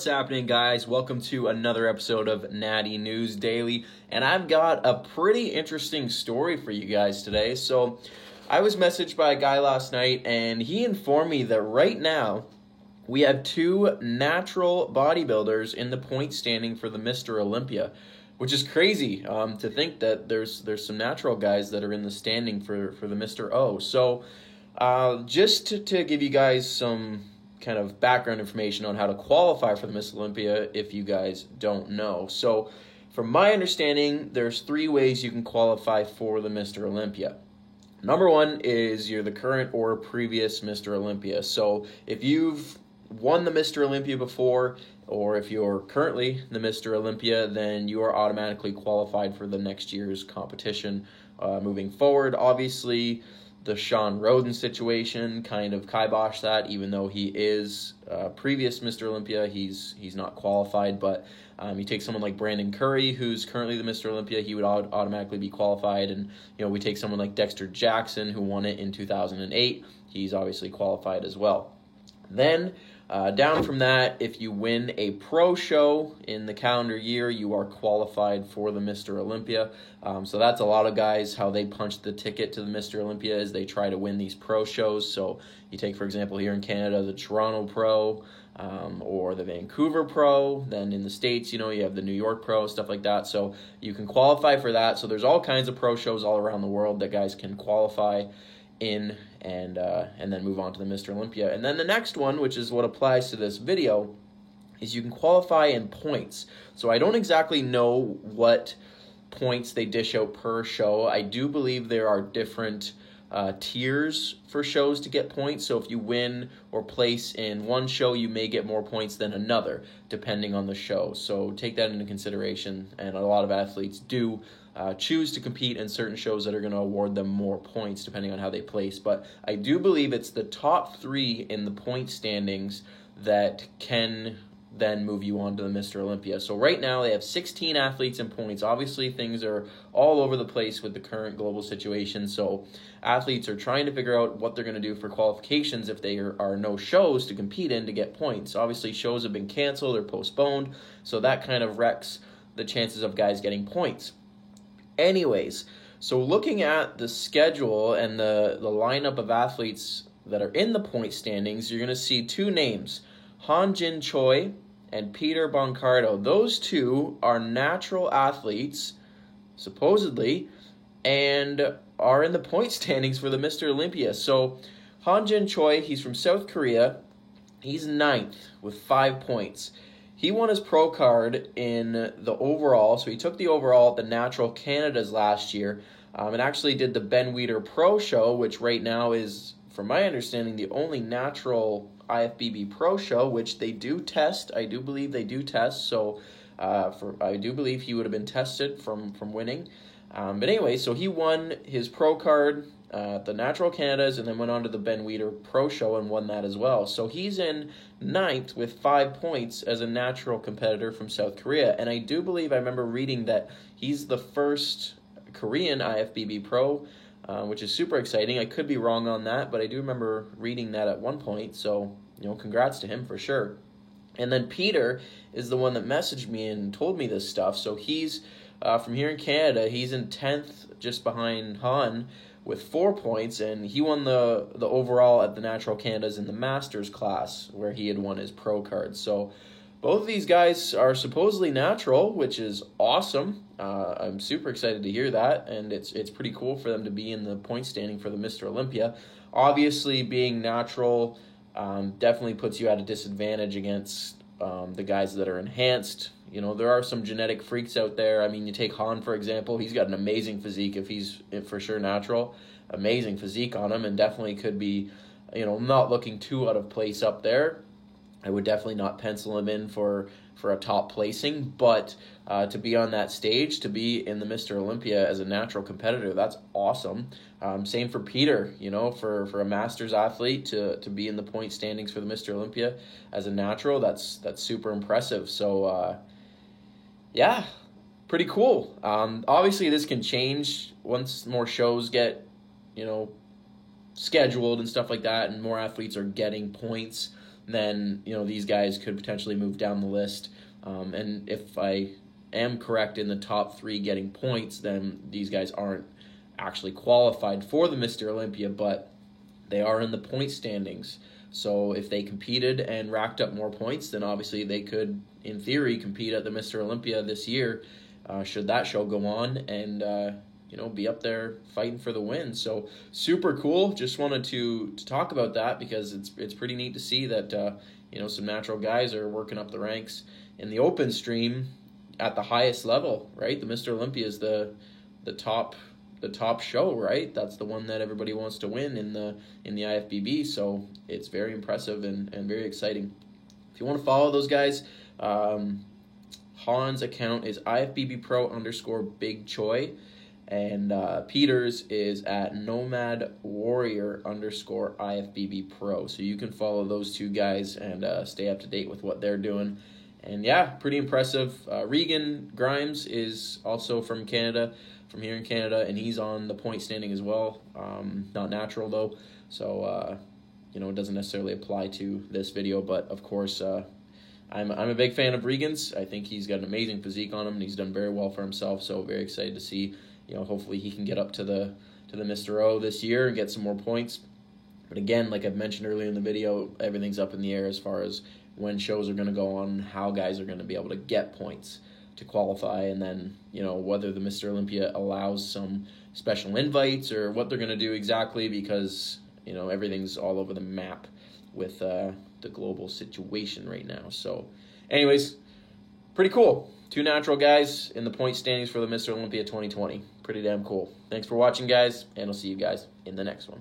What's happening, guys? Welcome to another episode of Natty News Daily, and I've got a pretty interesting story for you guys today. So, I was messaged by a guy last night, and he informed me that right now we have two natural bodybuilders in the point standing for the Mr. Olympia, which is crazy um, to think that there's there's some natural guys that are in the standing for for the Mr. O. So, uh, just to, to give you guys some kind of background information on how to qualify for the Miss Olympia if you guys don't know. So, from my understanding, there's three ways you can qualify for the Mr. Olympia. Number one is you're the current or previous Mr. Olympia. So, if you've won the Mr. Olympia before, or if you're currently the Mr. Olympia, then you are automatically qualified for the next year's competition uh, moving forward. Obviously, the Shawn Rhoden situation kind of kibosh that, even though he is uh, previous Mr. Olympia, he's he's not qualified. But um, you take someone like Brandon Curry, who's currently the Mr. Olympia, he would automatically be qualified. And you know, we take someone like Dexter Jackson, who won it in 2008, he's obviously qualified as well. Then uh, down from that, if you win a pro show in the calendar year, you are qualified for the Mr. Olympia. Um, so that's a lot of guys how they punch the ticket to the Mr. Olympia is they try to win these pro shows. So you take, for example, here in Canada, the Toronto Pro um, or the Vancouver Pro. Then in the States, you know, you have the New York Pro, stuff like that. So you can qualify for that. So there's all kinds of pro shows all around the world that guys can qualify in and uh, and then move on to the Mr. Olympia. And then the next one, which is what applies to this video, is you can qualify in points. So I don't exactly know what points they dish out per show. I do believe there are different uh, tiers for shows to get points. So if you win or place in one show, you may get more points than another, depending on the show. So take that into consideration. And a lot of athletes do uh, choose to compete in certain shows that are going to award them more points depending on how they place. But I do believe it's the top three in the point standings that can then move you on to the Mr. Olympia. So right now they have 16 athletes in points. Obviously things are all over the place with the current global situation. So athletes are trying to figure out what they're going to do for qualifications if there are no shows to compete in to get points. Obviously shows have been canceled or postponed, so that kind of wrecks the chances of guys getting points. Anyways, so looking at the schedule and the, the lineup of athletes that are in the point standings, you're going to see two names Han Jin Choi and Peter Boncardo. Those two are natural athletes, supposedly, and are in the point standings for the Mr. Olympia. So Han Jin Choi, he's from South Korea. He's ninth with five points. He won his pro card in the overall, so he took the overall at the Natural Canadas last year, um, and actually did the Ben Weider Pro Show, which right now is, from my understanding, the only natural IFBB Pro Show, which they do test. I do believe they do test, so uh, for I do believe he would have been tested from from winning. Um, but anyway, so he won his pro card uh, the Natural Canadas and then went on to the Ben Weider Pro Show and won that as well. So he's in ninth with five points as a natural competitor from South Korea. And I do believe I remember reading that he's the first Korean IFBB Pro, uh, which is super exciting. I could be wrong on that, but I do remember reading that at one point. So, you know, congrats to him for sure. And then Peter is the one that messaged me and told me this stuff. So he's uh, from here in Canada. He's in 10th, just behind Han with four points, and he won the the overall at the Natural Canadas in the Masters class, where he had won his pro card. So both of these guys are supposedly natural, which is awesome. Uh, I'm super excited to hear that, and it's it's pretty cool for them to be in the point standing for the Mr. Olympia. Obviously, being natural um, definitely puts you at a disadvantage against um, the guys that are enhanced. You know, there are some genetic freaks out there. I mean, you take Han, for example, he's got an amazing physique if he's for sure natural. Amazing physique on him, and definitely could be, you know, not looking too out of place up there. I would definitely not pencil him in for for a top placing, but uh, to be on that stage, to be in the Mr. Olympia as a natural competitor, that's awesome. Um, same for Peter, you know, for, for a Masters athlete to, to be in the point standings for the Mr. Olympia as a natural, that's that's super impressive. So, uh, yeah, pretty cool. Um, obviously, this can change once more shows get, you know, scheduled and stuff like that, and more athletes are getting points then you know these guys could potentially move down the list. Um, and if I am correct in the top three getting points, then these guys aren't actually qualified for the Mr. Olympia, but they are in the point standings. So if they competed and racked up more points, then obviously they could, in theory, compete at the Mr. Olympia this year. Uh, should that show go on and uh, you know be up there fighting for the win? So super cool. Just wanted to to talk about that because it's it's pretty neat to see that uh, you know some natural guys are working up the ranks in the open stream at the highest level. Right, the Mr. Olympia is the the top the top show, right? That's the one that everybody wants to win in the in the IFBB. So it's very impressive and, and very exciting. If you want to follow those guys, um, Han's account is IFBB Pro underscore Big Choi, and uh, Peter's is at Nomad Warrior underscore IFBB Pro. So you can follow those two guys and uh, stay up to date with what they're doing. And yeah, pretty impressive. Uh, Regan Grimes is also from Canada from here in Canada, and he's on the point standing as well. Um, not natural though, so uh, you know it doesn't necessarily apply to this video. But of course, uh, I'm I'm a big fan of Regan's. I think he's got an amazing physique on him, and he's done very well for himself. So very excited to see. You know, hopefully he can get up to the to the Mr. O this year and get some more points. But again, like I've mentioned earlier in the video, everything's up in the air as far as when shows are going to go on, how guys are going to be able to get points to qualify, and then you know whether the Mr. Olympia allows some special invites or what they're going to do exactly because you know everything's all over the map with uh, the global situation right now. So, anyways, pretty cool. Two natural guys in the point standings for the Mr. Olympia 2020. Pretty damn cool. Thanks for watching, guys, and I'll see you guys in the next one.